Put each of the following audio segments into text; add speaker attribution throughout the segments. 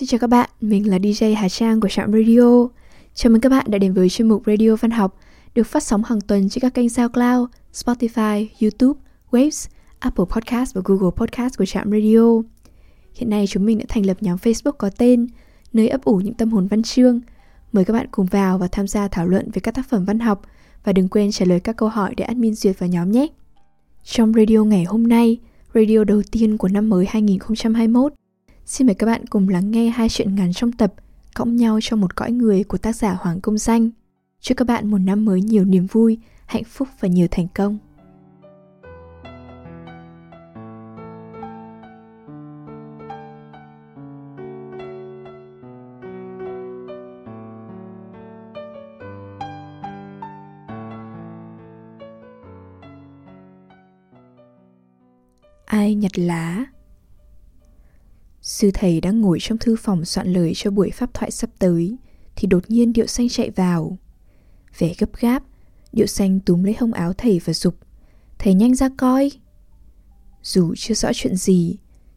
Speaker 1: Xin chào các bạn, mình là DJ Hà Trang của Trạm Radio. Chào mừng các bạn đã đến với chuyên mục Radio Văn học được phát sóng hàng tuần trên các kênh SoundCloud, Spotify, YouTube, Waves, Apple Podcast và Google Podcast của Trạm Radio. Hiện nay chúng mình đã thành lập nhóm Facebook có tên Nơi ấp ủ những tâm hồn văn chương. Mời các bạn cùng vào và tham gia thảo luận về các tác phẩm văn học và đừng quên trả lời các câu hỏi để admin duyệt vào nhóm nhé. Trong radio ngày hôm nay, radio đầu tiên của năm mới 2021, xin mời các bạn cùng lắng nghe hai chuyện ngắn trong tập Cõng nhau cho một cõi người của tác giả Hoàng Công Danh. Chúc các bạn một năm mới nhiều niềm vui, hạnh phúc và nhiều thành công. ai nhặt lá sư thầy đang ngồi trong thư phòng soạn lời cho buổi pháp thoại sắp tới, thì đột nhiên điệu xanh chạy vào. Vẻ gấp gáp, điệu xanh túm lấy hông áo thầy và dục thầy nhanh ra coi. Dù chưa rõ chuyện gì,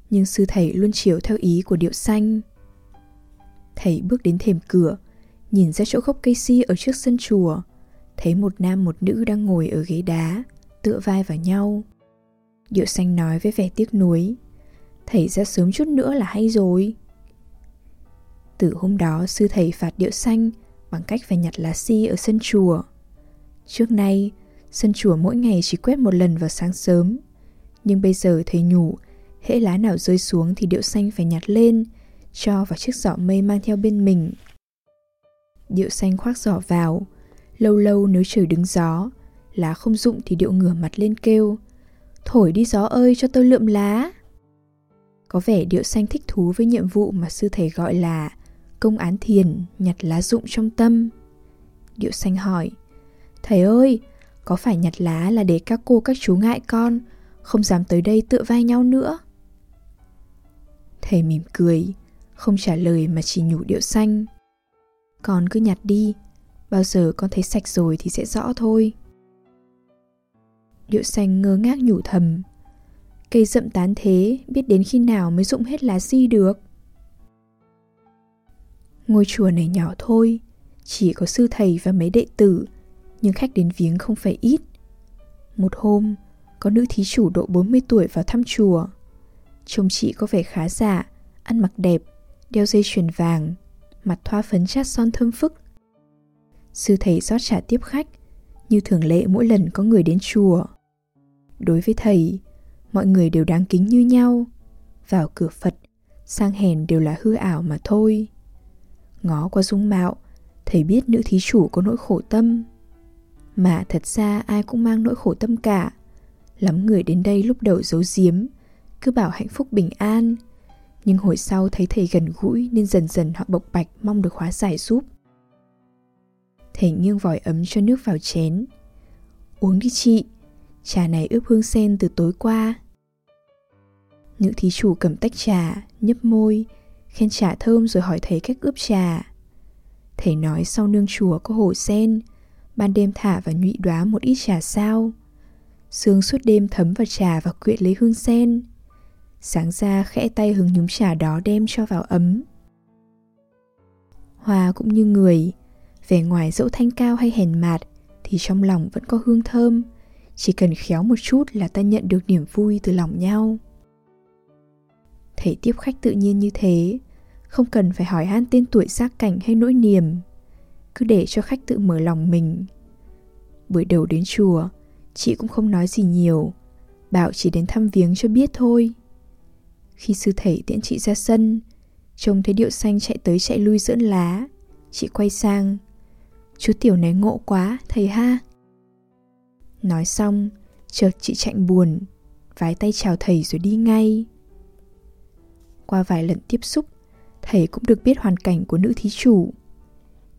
Speaker 1: nhưng sư thầy luôn chiều theo ý của điệu xanh. Thầy bước đến thềm cửa, nhìn ra chỗ gốc cây si ở trước sân chùa, thấy một nam một nữ đang ngồi ở ghế đá, tựa vai vào nhau. Điệu xanh nói với vẻ tiếc nuối Thầy ra sớm chút nữa là hay rồi. Từ hôm đó, sư thầy phạt điệu xanh Bằng cách phải nhặt lá si ở sân chùa. Trước nay, Sân chùa mỗi ngày chỉ quét một lần vào sáng sớm. Nhưng bây giờ thầy nhủ, Hễ lá nào rơi xuống thì điệu xanh phải nhặt lên, Cho vào chiếc giỏ mây mang theo bên mình. Điệu xanh khoác giỏ vào. Lâu lâu nếu trời đứng gió, Lá không rụng thì điệu ngửa mặt lên kêu, Thổi đi gió ơi, cho tôi lượm lá. Có vẻ điệu xanh thích thú với nhiệm vụ mà sư thầy gọi là Công án thiền nhặt lá rụng trong tâm. Điệu xanh hỏi Thầy ơi, có phải nhặt lá là để các cô các chú ngại con Không dám tới đây tựa vai nhau nữa? Thầy mỉm cười Không trả lời mà chỉ nhủ điệu xanh Con cứ nhặt đi Bao giờ con thấy sạch rồi thì sẽ rõ thôi. Điệu xanh ngơ ngác nhủ thầm Cây rậm tán thế Biết đến khi nào mới rụng hết lá si được? Ngôi chùa này nhỏ thôi Chỉ có sư thầy và mấy đệ tử Nhưng khách đến viếng không phải ít. Một hôm Có nữ thí chủ độ 40 tuổi vào thăm chùa. Trông chị có vẻ khá giả Ăn mặc đẹp Đeo dây chuyền vàng Mặt thoa phấn chát son thơm phức. Sư thầy rót trà tiếp khách Như thường lệ mỗi lần có người đến chùa. Đối với thầy, mọi người đều đáng kính như nhau. Vào cửa Phật, sang hèn đều là hư ảo mà thôi. Ngó qua dung mạo, thầy biết nữ thí chủ có nỗi khổ tâm. Mà thật ra ai cũng mang nỗi khổ tâm cả. Lắm người đến đây lúc đầu giấu giếm, cứ bảo hạnh phúc bình an. Nhưng hồi sau thấy thầy gần gũi nên dần dần họ bộc bạch mong được hóa giải giúp. Thầy nghiêng vòi ấm cho nước vào chén. Uống đi chị, Trà này ướp hương sen từ tối qua. Nữ thí chủ cầm tách trà, nhấp môi Khen trà thơm rồi hỏi thầy cách ướp trà. Thầy nói sau nương chùa có hồ sen Ban đêm thả và nhụy đoá một ít trà sao. Sương suốt đêm thấm vào trà và quyện lấy hương sen. Sáng ra khẽ tay hứng nhúng trà đó đem cho vào ấm. Hoa cũng như người Vẻ ngoài dẫu thanh cao hay hèn mạt Thì trong lòng vẫn có hương thơm chỉ cần khéo một chút là ta nhận được niềm vui từ lòng nhau. Thầy tiếp khách tự nhiên như thế, không cần phải hỏi han tên tuổi giác cảnh hay nỗi niềm, cứ để cho khách tự mở lòng mình. Buổi đầu đến chùa, chị cũng không nói gì nhiều, bảo chỉ đến thăm viếng cho biết thôi. Khi sư thầy tiễn chị ra sân, trông thấy điệu xanh chạy tới chạy lui dưỡng lá, chị quay sang. Chú tiểu này ngộ quá, thầy ha. Nói xong, chợt chị chạy buồn, vái tay chào thầy rồi đi ngay. Qua vài lần tiếp xúc, thầy cũng được biết hoàn cảnh của nữ thí chủ.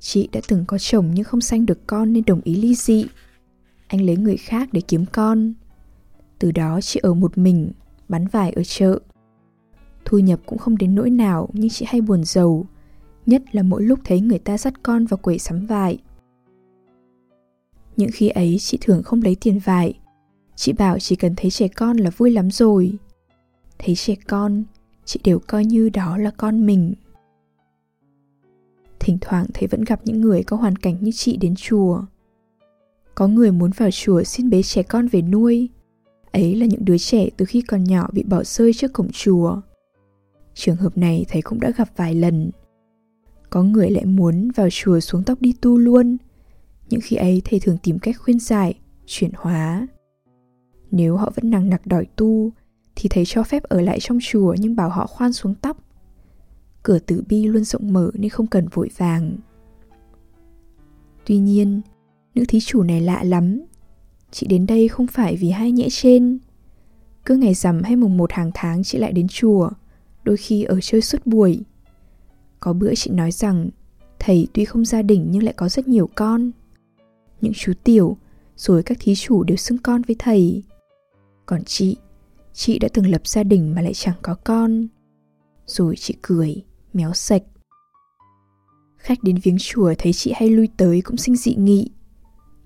Speaker 1: Chị đã từng có chồng nhưng không sanh được con nên đồng ý ly dị. Anh lấy người khác để kiếm con. Từ đó chị ở một mình, bán vải ở chợ. Thu nhập cũng không đến nỗi nào nhưng chị hay buồn giàu, nhất là mỗi lúc thấy người ta dắt con vào quầy sắm vải. Những khi ấy, chị thường không lấy tiền vải Chị bảo chỉ cần thấy trẻ con là vui lắm rồi Thấy trẻ con, Chị đều coi như đó là con mình Thỉnh thoảng thấy vẫn gặp những người có hoàn cảnh như chị đến chùa. Có người muốn vào chùa xin bế trẻ con về nuôi. Ấy là những đứa trẻ từ khi còn nhỏ bị bỏ rơi trước cổng chùa. Trường hợp này thầy cũng đã gặp vài lần. Có người lại muốn vào chùa xuống tóc đi tu luôn. Những khi ấy thầy thường tìm cách khuyên giải, chuyển hóa. Nếu họ vẫn nặng nặc đòi tu, thì thầy cho phép ở lại trong chùa nhưng bảo họ khoan xuống tóc. Cửa tử bi luôn rộng mở nên không cần vội vàng. Tuy nhiên, nữ thí chủ này lạ lắm. Chị đến đây không phải vì hai nhẽ trên. Cứ ngày rằm hay mùng một hàng tháng chị lại đến chùa, đôi khi ở chơi suốt buổi. Có bữa chị nói rằng thầy tuy không gia đình nhưng lại có rất nhiều con. Những chú tiểu, rồi các thí chủ đều xưng con với thầy. Còn chị, chị đã từng lập gia đình mà lại chẳng có con. Rồi chị cười, méo sạch. Khách đến viếng chùa thấy chị hay lui tới cũng sinh dị nghị.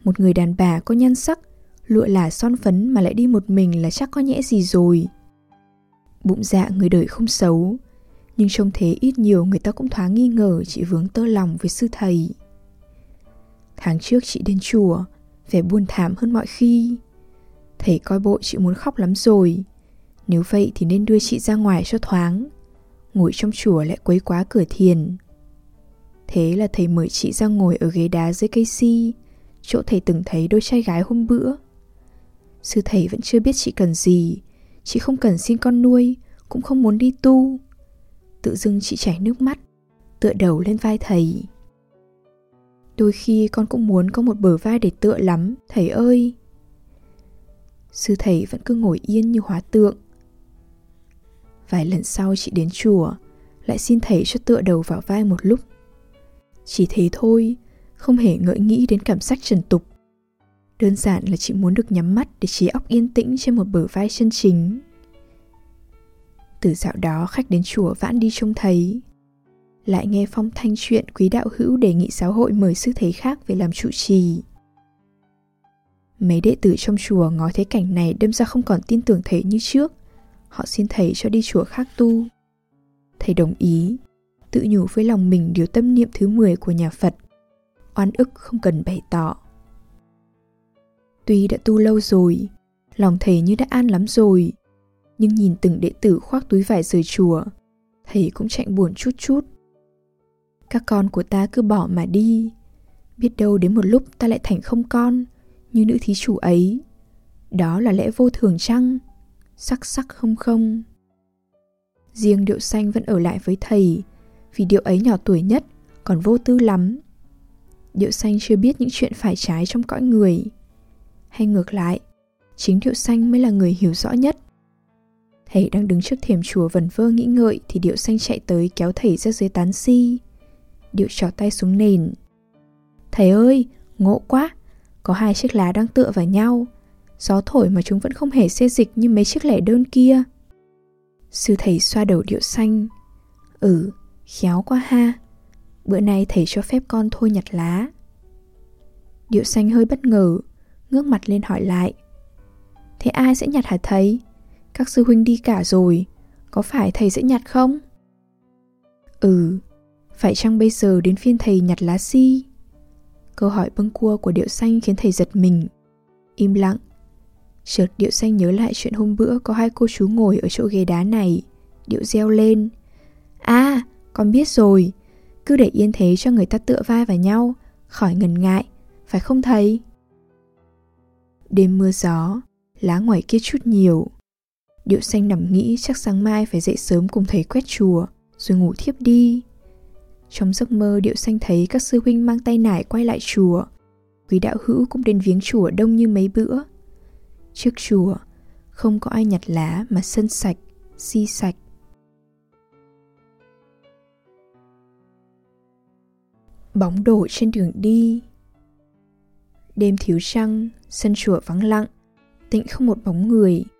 Speaker 1: Một người đàn bà có nhan sắc, lụa là son phấn mà lại đi một mình là chắc có nhẽ gì rồi. Bụng dạ người đời không xấu, nhưng trông thế ít nhiều người ta cũng thoáng nghi ngờ chị vướng tơ lòng với sư thầy. Tháng trước chị đến chùa, vẻ buồn thảm hơn mọi khi. Thầy coi bộ chị muốn khóc lắm rồi. Nếu vậy thì nên đưa chị ra ngoài cho thoáng. Ngồi trong chùa lại quấy quá cửa thiền. Thế là thầy mời chị ra ngồi ở ghế đá dưới cây si, chỗ thầy từng thấy đôi trai gái hôm bữa. Sư thầy vẫn chưa biết chị cần gì, chị không cần xin con nuôi, cũng không muốn đi tu. Tự dưng chị chảy nước mắt, tựa đầu lên vai thầy. Đôi khi con cũng muốn có một bờ vai để tựa lắm, thầy ơi. Sư thầy vẫn cứ ngồi yên như hóa tượng. Vài lần sau chị đến chùa, lại xin thầy cho tựa đầu vào vai một lúc. Chỉ thế thôi, không hề ngợi nghĩ đến cảm giác trần tục. Đơn giản là chị muốn được nhắm mắt để trí óc yên tĩnh trên một bờ vai chân chính. Từ dạo đó khách đến chùa vãn đi trông thấy lại nghe phong thanh chuyện quý đạo hữu đề nghị giáo hội mời sư thầy khác về làm trụ trì. Mấy đệ tử trong chùa ngó thấy cảnh này đâm ra không còn tin tưởng thầy như trước. Họ xin thầy cho đi chùa khác tu. Thầy đồng ý Tự nhủ với lòng mình điều tâm niệm thứ 10 của nhà Phật. Oan ức không cần bày tỏ. Tuy đã tu lâu rồi Lòng thầy như đã an lắm rồi nhưng nhìn từng đệ tử khoác túi vải rời chùa, thầy cũng chạy buồn chút chút. Các con của ta cứ bỏ mà đi, biết đâu đến một lúc ta lại thành không con, như nữ thí chủ ấy. Đó là lẽ vô thường chăng? Sắc sắc không không. Riêng điệu xanh vẫn ở lại với thầy, vì điệu ấy nhỏ tuổi nhất, còn vô tư lắm. Điệu xanh chưa biết những chuyện phải trái trong cõi người. Hay ngược lại, chính điệu xanh mới là người hiểu rõ nhất Thầy đang đứng trước thềm chùa vần vơ nghĩ ngợi thì Điệu xanh chạy tới kéo thầy ra dưới tán si. Điệu trỏ tay xuống nền. Thầy ơi, ngộ quá, có hai chiếc lá đang tựa vào nhau. Gió thổi mà chúng vẫn không hề xê dịch như mấy chiếc lẻ đơn kia. Sư thầy xoa đầu điệu xanh. Ừ, khéo quá ha. Bữa nay thầy cho phép con thôi nhặt lá. Điệu xanh hơi bất ngờ, ngước mặt lên hỏi lại. Thế ai sẽ nhặt hả thầy? Các sư huynh đi cả rồi Có phải thầy sẽ nhặt không? Ừ phải chăng bây giờ đến phiên thầy nhặt lá si? Câu hỏi bâng cua của điệu xanh khiến thầy giật mình. Im lặng. Chợt điệu xanh nhớ lại chuyện hôm bữa Có hai cô chú ngồi ở chỗ ghế đá này. Điệu reo lên. À con biết rồi. Cứ để yên thế cho người ta tựa vai vào nhau. Khỏi ngần ngại Phải không thầy? Đêm mưa gió Lá ngoài kia chút nhiều. Điệu xanh nằm nghĩ chắc sáng mai phải dậy sớm cùng thầy quét chùa, rồi ngủ thiếp đi. Trong giấc mơ Điệu xanh thấy các sư huynh mang tay nải quay lại chùa. Quý đạo hữu cũng đến viếng chùa đông như mấy bữa. Trước chùa, không có ai nhặt lá mà sân sạch, si sạch. Bóng đổ trên đường đi Đêm thiếu trăng, sân chùa vắng lặng, tịnh không một bóng người –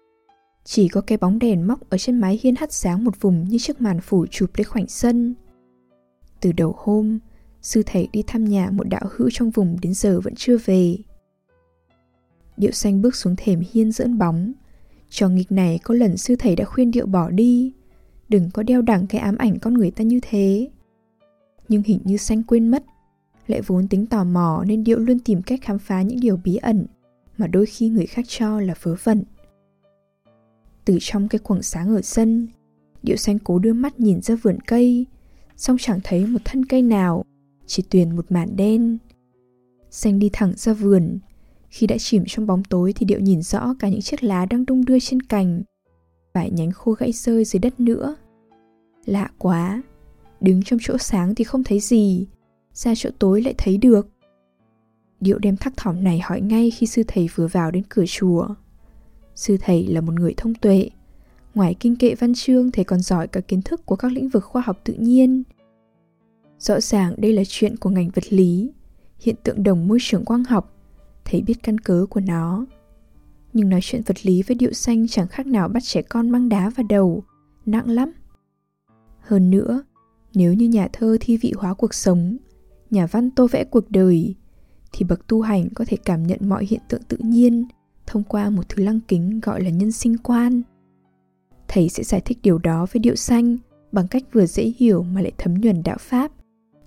Speaker 1: chỉ có cái bóng đèn móc ở trên mái hiên hắt sáng một vùng như chiếc màn phủ chụp lấy khoảnh sân. Từ đầu hôm, sư thầy đi thăm nhà một đạo hữu trong vùng đến giờ vẫn chưa về. Điệu xanh bước xuống thềm hiên dẫn bóng. trò nghịch này có lần sư thầy đã khuyên điệu bỏ đi. Đừng có đeo đẳng cái ám ảnh con người ta như thế. Nhưng hình như xanh quên mất Lại vốn tính tò mò nên Điệu luôn tìm cách khám phá những điều bí ẩn Mà đôi khi người khác cho là vớ vẩn Từ trong cái quầng sáng ở sân Điệu xanh cố đưa mắt nhìn ra vườn cây song chẳng thấy một thân cây nào, Chỉ tuyền một màn đen. Xanh đi thẳng ra vườn, Khi đã chìm trong bóng tối thì Điệu nhìn rõ cả những chiếc lá đang đung đưa trên cành, Vài nhánh khô gãy rơi dưới đất nữa. Lạ quá, Đứng trong chỗ sáng thì không thấy gì, Ra chỗ tối lại thấy được. Điệu đem thắc thỏm này hỏi ngay khi sư thầy vừa vào đến cửa chùa. Sư thầy là một người thông tuệ Ngoài kinh kệ văn chương thầy còn giỏi cả kiến thức của các lĩnh vực khoa học tự nhiên. Rõ ràng đây là chuyện của ngành vật lý. Hiện tượng đồng môi trường quang học Thầy biết căn cứ của nó. Nhưng nói chuyện vật lý với điệu xanh chẳng khác nào bắt trẻ con mang đá vào đầu Nặng lắm. Hơn nữa, nếu như nhà thơ thi vị hóa cuộc sống, nhà văn tô vẽ cuộc đời, thì bậc tu hành có thể cảm nhận mọi hiện tượng tự nhiên thông qua một thứ lăng kính gọi là nhân sinh quan. Thầy sẽ giải thích điều đó với điệu xanh bằng cách vừa dễ hiểu mà lại thấm nhuần đạo Pháp.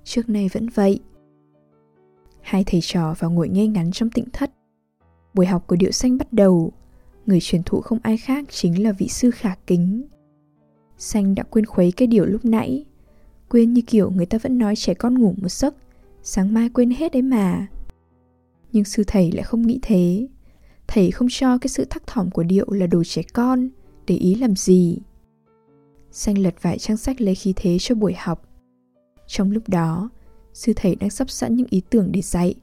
Speaker 1: Trước nay vẫn vậy. Hai thầy trò vào ngồi nghe ngắn trong tịnh thất. Buổi học của điệu xanh bắt đầu. Người truyền thụ không ai khác chính là vị sư khả kính Xanh đã quên khuấy cái điều lúc nãy Quên như kiểu người ta vẫn nói trẻ con ngủ một giấc, Sáng mai quên hết đấy mà Nhưng sư thầy lại không nghĩ thế Thầy không cho cái sự thắc thỏm của điệu là đồ trẻ con để ý làm gì Xanh lật vài trang sách lấy khí thế cho buổi học Trong lúc đó Sư thầy đang sắp sẵn những ý tưởng để dạy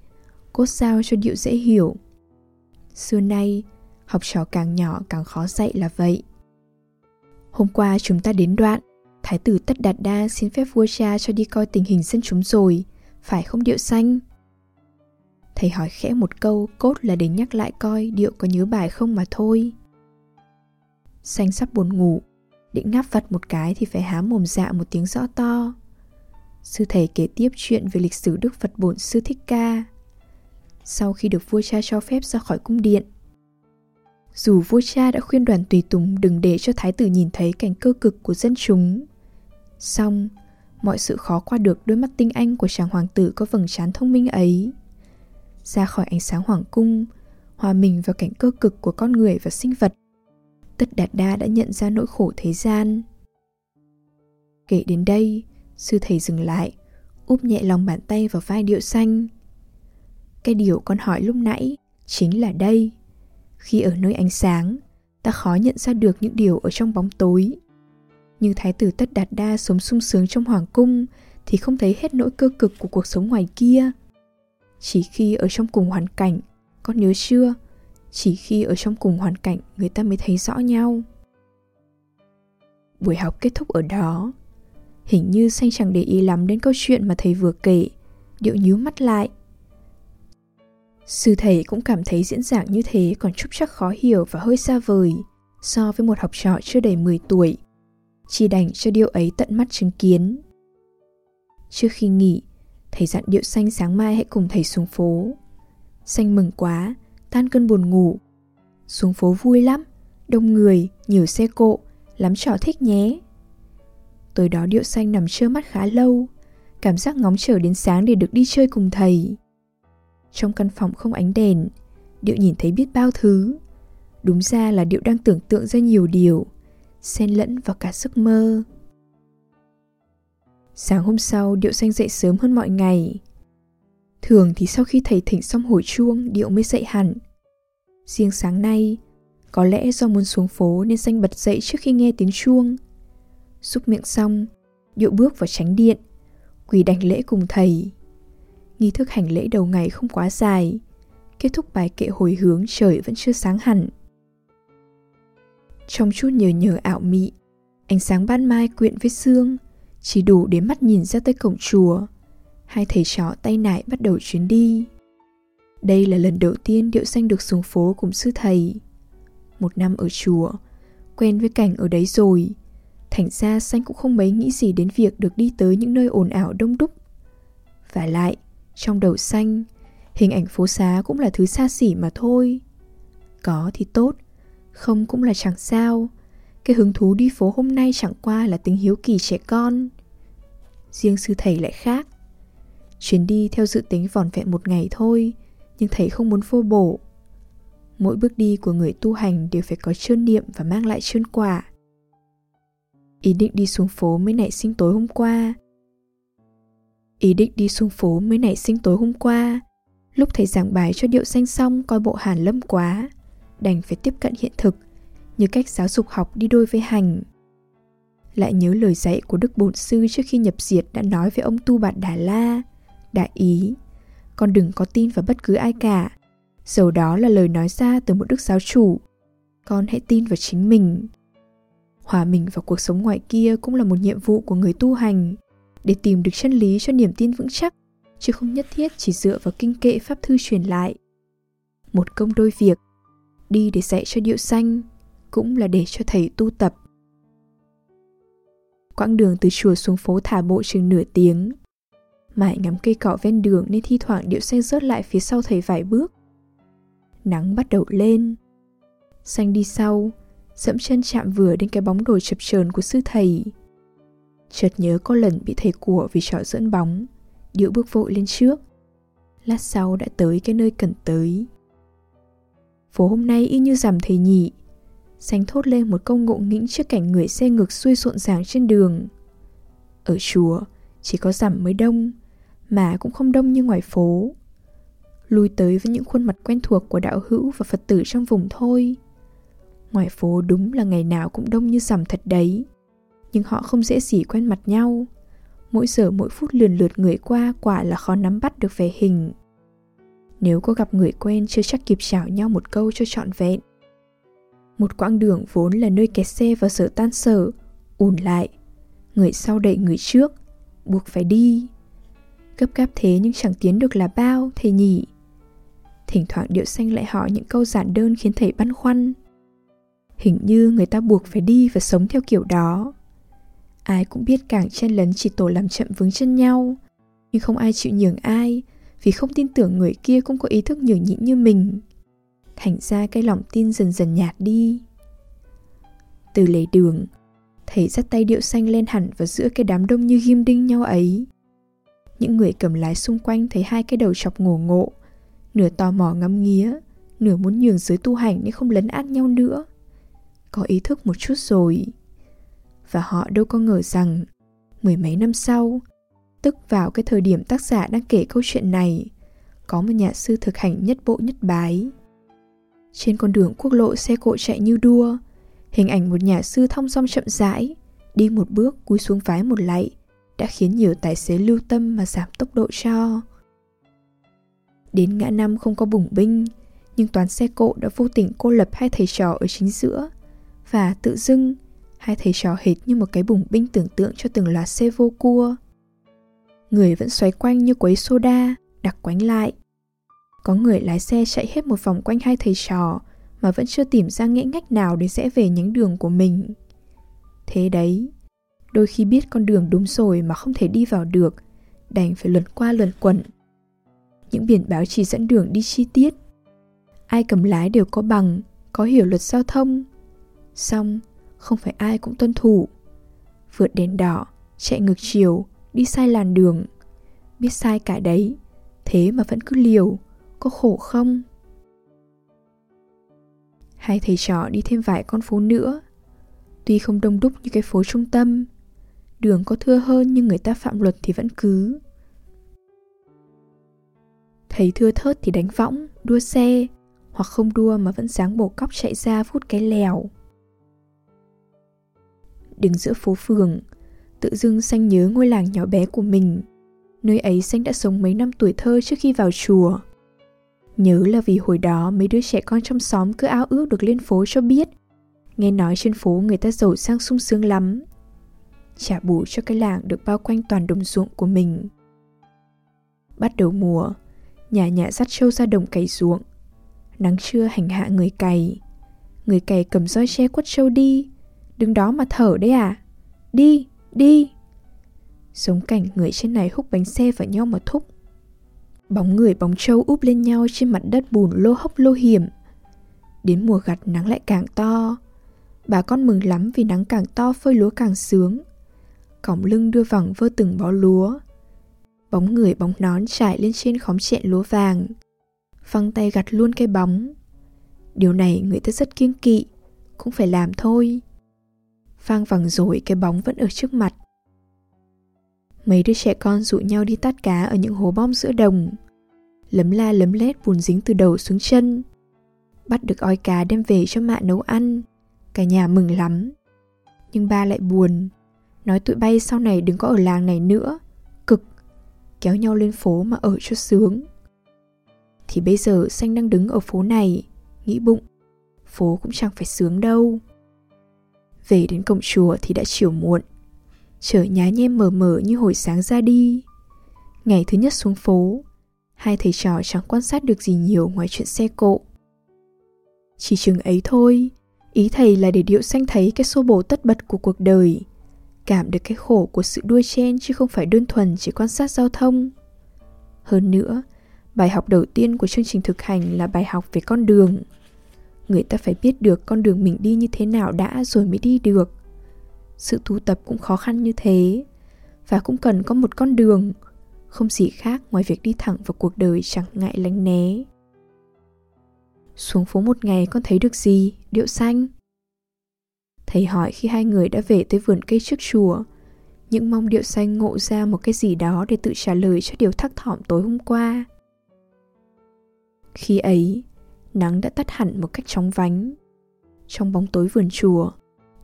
Speaker 1: Cốt sao cho điệu dễ hiểu Xưa nay Học trò càng nhỏ càng khó dạy là vậy Hôm qua chúng ta đến đoạn, Thái tử Tất Đạt Đa xin phép vua cha cho đi coi tình hình dân chúng rồi, phải không Điệu Xanh? Thầy hỏi khẽ một câu cốt là để nhắc lại coi Điệu có nhớ bài không mà thôi. Xanh sắp buồn ngủ, định ngáp vặt một cái thì phải há mồm dạ một tiếng rõ to. Sư thầy kể tiếp chuyện về lịch sử Đức Phật Bổn Sư Thích Ca. Sau khi được vua cha cho phép ra khỏi cung điện, dù vua cha đã khuyên đoàn tùy tùng đừng để cho thái tử nhìn thấy cảnh cơ cực của dân chúng. Xong, mọi sự khó qua được đôi mắt tinh anh của chàng hoàng tử có vầng trán thông minh ấy. Ra khỏi ánh sáng hoàng cung, hòa mình vào cảnh cơ cực của con người và sinh vật. Tất Đạt Đa đã nhận ra nỗi khổ thế gian. Kể đến đây, sư thầy dừng lại, úp nhẹ lòng bàn tay vào vai điệu xanh. Cái điều con hỏi lúc nãy chính là đây khi ở nơi ánh sáng ta khó nhận ra được những điều ở trong bóng tối nhưng thái tử tất đạt đa sống sung sướng trong hoàng cung thì không thấy hết nỗi cơ cực của cuộc sống ngoài kia chỉ khi ở trong cùng hoàn cảnh con nhớ chưa chỉ khi ở trong cùng hoàn cảnh người ta mới thấy rõ nhau buổi học kết thúc ở đó hình như xanh chẳng để ý lắm đến câu chuyện mà thầy vừa kể điệu nhíu mắt lại Sư thầy cũng cảm thấy diễn giảng như thế còn chút chắc khó hiểu và hơi xa vời so với một học trò chưa đầy 10 tuổi. Chỉ đành cho điệu ấy tận mắt chứng kiến. Trước khi nghỉ, thầy dặn điệu xanh sáng mai hãy cùng thầy xuống phố. Xanh mừng quá, tan cơn buồn ngủ. Xuống phố vui lắm, đông người, nhiều xe cộ, lắm trò thích nhé. Tối đó điệu xanh nằm trơ mắt khá lâu, cảm giác ngóng chờ đến sáng để được đi chơi cùng thầy. Trong căn phòng không ánh đèn, Điệu nhìn thấy biết bao thứ. Đúng ra là Điệu đang tưởng tượng ra nhiều điều, xen lẫn vào cả giấc mơ. Sáng hôm sau, Điệu xanh dậy sớm hơn mọi ngày. Thường thì sau khi thầy thỉnh xong hồi chuông, Điệu mới dậy hẳn. Riêng sáng nay, có lẽ do muốn xuống phố nên xanh bật dậy trước khi nghe tiếng chuông. Xúc miệng xong, Điệu bước vào tránh điện, quỳ đảnh lễ cùng thầy nghi thức hành lễ đầu ngày không quá dài kết thúc bài kệ hồi hướng trời vẫn chưa sáng hẳn trong chút nhờ nhờ ảo mị ánh sáng ban mai quyện với sương chỉ đủ để mắt nhìn ra tới cổng chùa hai thầy trò tay nải bắt đầu chuyến đi. Đây là lần đầu tiên điệu xanh được xuống phố cùng sư thầy. Một năm ở chùa, quen với cảnh ở đấy rồi. Thành ra xanh cũng không mấy nghĩ gì đến việc được đi tới những nơi ồn ào đông đúc. Và lại, trong đầu xanh, hình ảnh phố xá cũng là thứ xa xỉ mà thôi. Có thì tốt, không cũng là chẳng sao. Cái hứng thú đi phố hôm nay chẳng qua là tính hiếu kỳ trẻ con. Riêng sư thầy lại khác. Chuyến đi theo dự tính vòn vẹn một ngày thôi, Nhưng thầy không muốn phô bổ. Mỗi bước đi của người tu hành đều phải có chơn niệm và mang lại chơn quả. Ý định đi xuống phố mới nảy sinh tối hôm qua. Ý định đi xuống phố mới nảy sinh tối hôm qua. Lúc thầy giảng bài cho điệu xanh xong coi bộ hàn lâm quá, Đành phải tiếp cận hiện thực, Như cách giáo dục học đi đôi với hành. Lại nhớ lời dạy của Đức Bổn Sư trước khi nhập diệt đã nói với ông Tu Bạt Đà La. Đại ý Con đừng có tin vào bất cứ ai cả Dầu đó là lời nói ra từ một đức giáo chủ Con hãy tin vào chính mình Hòa mình vào cuộc sống ngoài kia cũng là một nhiệm vụ của người tu hành để tìm được chân lý cho niềm tin vững chắc, chứ không nhất thiết chỉ dựa vào kinh kệ pháp thư truyền lại. Một công đôi việc, đi để dạy cho điệu xanh, cũng là để cho thầy tu tập. Quãng đường từ chùa xuống phố thả bộ chừng nửa tiếng. Mãi ngắm cây cỏ ven đường nên thi thoảng điệu xe rớt lại phía sau thầy vài bước. Nắng bắt đầu lên. Xanh đi sau, dẫm chân chạm vừa đến cái bóng đồi chập chờn của sư thầy. Chợt nhớ có lần bị thầy của vì trò dẫn bóng, điệu bước vội lên trước. Lát sau đã tới cái nơi cần tới. Phố hôm nay y như rằm thầy nhị, xanh thốt lên một câu ngộ nghĩnh trước cảnh người xe ngược xuôi rộn ràng trên đường. Ở chùa, chỉ có rằm mới đông, mà cũng không đông như ngoài phố. Lui tới với những khuôn mặt quen thuộc của đạo hữu và Phật tử trong vùng thôi. Ngoài phố đúng là ngày nào cũng đông như sầm thật đấy, Nhưng họ không dễ gì quen mặt nhau. Mỗi giờ mỗi phút lườn lượt người qua quả là khó nắm bắt được vẻ hình. Nếu có gặp người quen chưa chắc kịp chào nhau một câu cho trọn vẹn. Một quãng đường vốn là nơi kẹt xe và sở tan sở, ùn lại. Người sau đẩy người trước, Buộc phải đi. Gấp gáp thế nhưng chẳng tiến được là bao, thầy nhỉ? Thỉnh thoảng điệu xanh lại hỏi những câu giản đơn khiến thầy băn khoăn. Hình như người ta buộc phải đi và sống theo kiểu đó. Ai cũng biết càng chen lấn chỉ tổ làm chậm vướng chân nhau. Nhưng không ai chịu nhường ai, vì không tin tưởng người kia cũng có ý thức nhường nhịn như mình. Thành ra cái lòng tin dần dần nhạt đi. Từ lề đường, thầy dắt tay điệu xanh lên hẳn vào giữa cái đám đông như ghim đinh nhau ấy những người cầm lái xung quanh thấy hai cái đầu chọc ngổ ngộ. Nửa tò mò ngắm nghía, nửa muốn nhường giới tu hành nhưng không lấn át nhau nữa. Có ý thức một chút rồi. Và họ đâu có ngờ rằng, mười mấy năm sau, tức vào cái thời điểm tác giả đang kể câu chuyện này, có một nhà sư thực hành nhất bộ nhất bái. Trên con đường quốc lộ xe cộ chạy như đua, hình ảnh một nhà sư thong dong chậm rãi, đi một bước cúi xuống vái một lạy đã khiến nhiều tài xế lưu tâm mà giảm tốc độ cho. Đến ngã năm không có bùng binh, nhưng toàn xe cộ đã vô tình cô lập hai thầy trò ở chính giữa. Và tự dưng, hai thầy trò hệt như một cái bùng binh tưởng tượng cho từng loạt xe vô cua. Người vẫn xoáy quanh như quấy soda đặt quánh lại. Có người lái xe chạy hết một vòng quanh hai thầy trò, mà vẫn chưa tìm ra nghĩa ngách nào để rẽ về nhánh đường của mình. Thế đấy đôi khi biết con đường đúng rồi mà không thể đi vào được đành phải luẩn qua luẩn quẩn những biển báo chỉ dẫn đường đi chi tiết ai cầm lái đều có bằng có hiểu luật giao thông Xong, không phải ai cũng tuân thủ. Vượt đèn đỏ, chạy ngược chiều, đi sai làn đường. Biết sai cả đấy, thế mà vẫn cứ liều, có khổ không? Hai thầy trò đi thêm vài con phố nữa. Tuy không đông đúc như cái phố trung tâm, đường có thưa hơn nhưng người ta phạm luật thì vẫn cứ. Thấy thưa thớt thì đánh võng, đua xe, hoặc không đua mà vẫn sáng bổ cóc chạy ra phút cái lèo. Đứng giữa phố phường tự dưng xanh nhớ ngôi làng nhỏ bé của mình. Nơi ấy xanh đã sống mấy năm tuổi thơ trước khi vào chùa. Nhớ là vì hồi đó mấy đứa trẻ con trong xóm cứ ao ước được lên phố cho biết. Nghe nói trên phố người ta giàu sang sung sướng lắm trả bù cho cái làng được bao quanh toàn đồng ruộng của mình. Bắt đầu mùa nhà nhà dắt trâu ra đồng cày ruộng. Nắng trưa hành hạ người cày. Người cày cầm roi tre quất trâu đi. Đứng đó mà thở đấy à? Đi, đi. Sống cảnh người trên này húc bánh xe vào nhau mà thúc. Bóng người bóng trâu úp lên nhau trên mặt đất bùn lô hốc lô hiểm. Đến mùa gặt nắng lại càng to. Bà con mừng lắm vì nắng càng to phơi lúa càng sướng còng lưng đưa vòng vơ từng bó lúa. Bóng người bóng nón trải lên trên khóm chẹn lúa vàng. Phăng tay gặt luôn cái bóng. Điều này người ta rất kiêng kỵ, cũng phải làm thôi. Phang vằng rồi cái bóng vẫn ở trước mặt. Mấy đứa trẻ con dụ nhau đi tát cá ở những hố bom giữa đồng. Lấm la lấm lét bùn dính từ đầu xuống chân. Bắt được oi cá đem về cho mạ nấu ăn. Cả nhà mừng lắm. Nhưng ba lại buồn. Nói tụi bay sau này đừng có ở làng này nữa. Cực. Kéo nhau lên phố mà ở cho sướng. Thì bây giờ Xanh đang đứng ở phố này. Nghĩ bụng. Phố cũng chẳng phải sướng đâu. Về đến cổng chùa thì đã chiều muộn Trời nhá nhem mờ mờ như hồi sáng ra đi Ngày thứ nhất xuống phố, Hai thầy trò chẳng quan sát được gì nhiều ngoài chuyện xe cộ Chỉ chừng ấy thôi, Ý thầy là để điệu xanh thấy cái xô bồ tất bật của cuộc đời Cảm được cái khổ của sự đuôi chen chứ không phải đơn thuần chỉ quan sát giao thông. Hơn nữa, bài học đầu tiên của chương trình thực hành là bài học về con đường. Người ta phải biết được con đường mình đi như thế nào đã rồi mới đi được. Sự tu tập cũng khó khăn như thế và cũng cần có một con đường. Không gì khác ngoài việc đi thẳng vào cuộc đời chẳng ngại lánh né. Xuống phố một ngày con thấy được gì? Điệu xanh thầy hỏi khi hai người đã về tới vườn cây trước chùa những mong điệu xanh ngộ ra một cái gì đó để tự trả lời cho điều thắc thỏm tối hôm qua khi ấy nắng đã tắt hẳn một cách chóng vánh. Trong bóng tối vườn chùa,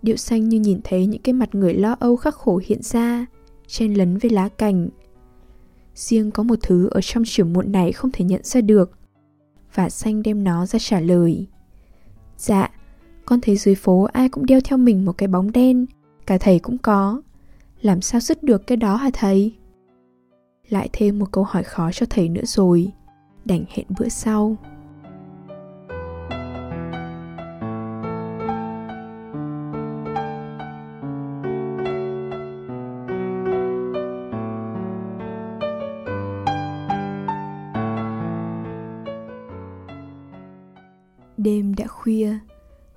Speaker 1: điệu xanh như nhìn thấy những cái mặt người lo âu khắc khổ hiện ra, chen lấn với lá cành. Riêng có một thứ ở trong chiều muộn này không thể nhận ra được, và xanh đem nó ra trả lời. Dạ, con thấy dưới phố ai cũng đeo theo mình một cái bóng đen, cả thầy cũng có. Làm sao dứt được cái đó hả thầy? Lại thêm một câu hỏi khó cho thầy nữa rồi, đành hẹn bữa sau. Đêm đã khuya,